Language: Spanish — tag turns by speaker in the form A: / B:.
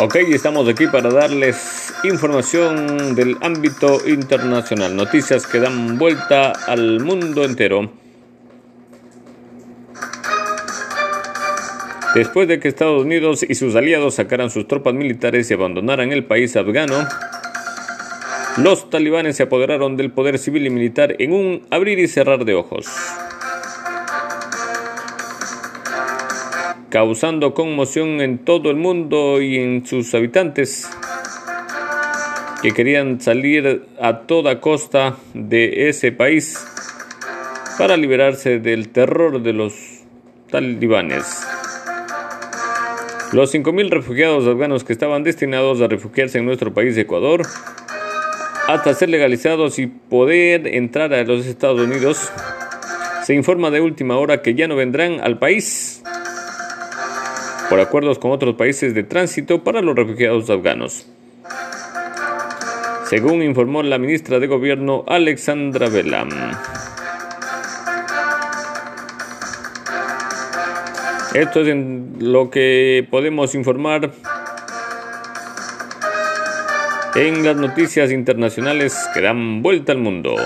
A: Ok, estamos aquí para darles información del ámbito internacional, noticias que dan vuelta al mundo entero. Después de que Estados Unidos y sus aliados sacaran sus tropas militares y abandonaran el país afgano, los talibanes se apoderaron del poder civil y militar en un abrir y cerrar de ojos. Causando conmoción en todo el mundo y en sus habitantes que querían salir a toda costa de ese país para liberarse del terror de los talibanes. Los 5.000 refugiados afganos que estaban destinados a refugiarse en nuestro país, Ecuador, hasta ser legalizados y poder entrar a los Estados Unidos, se informa de última hora que ya no vendrán al país por acuerdos con otros países de tránsito para los refugiados afganos. Según informó la ministra de Gobierno Alexandra Velam. Esto es lo que podemos informar en las noticias internacionales que dan vuelta al mundo.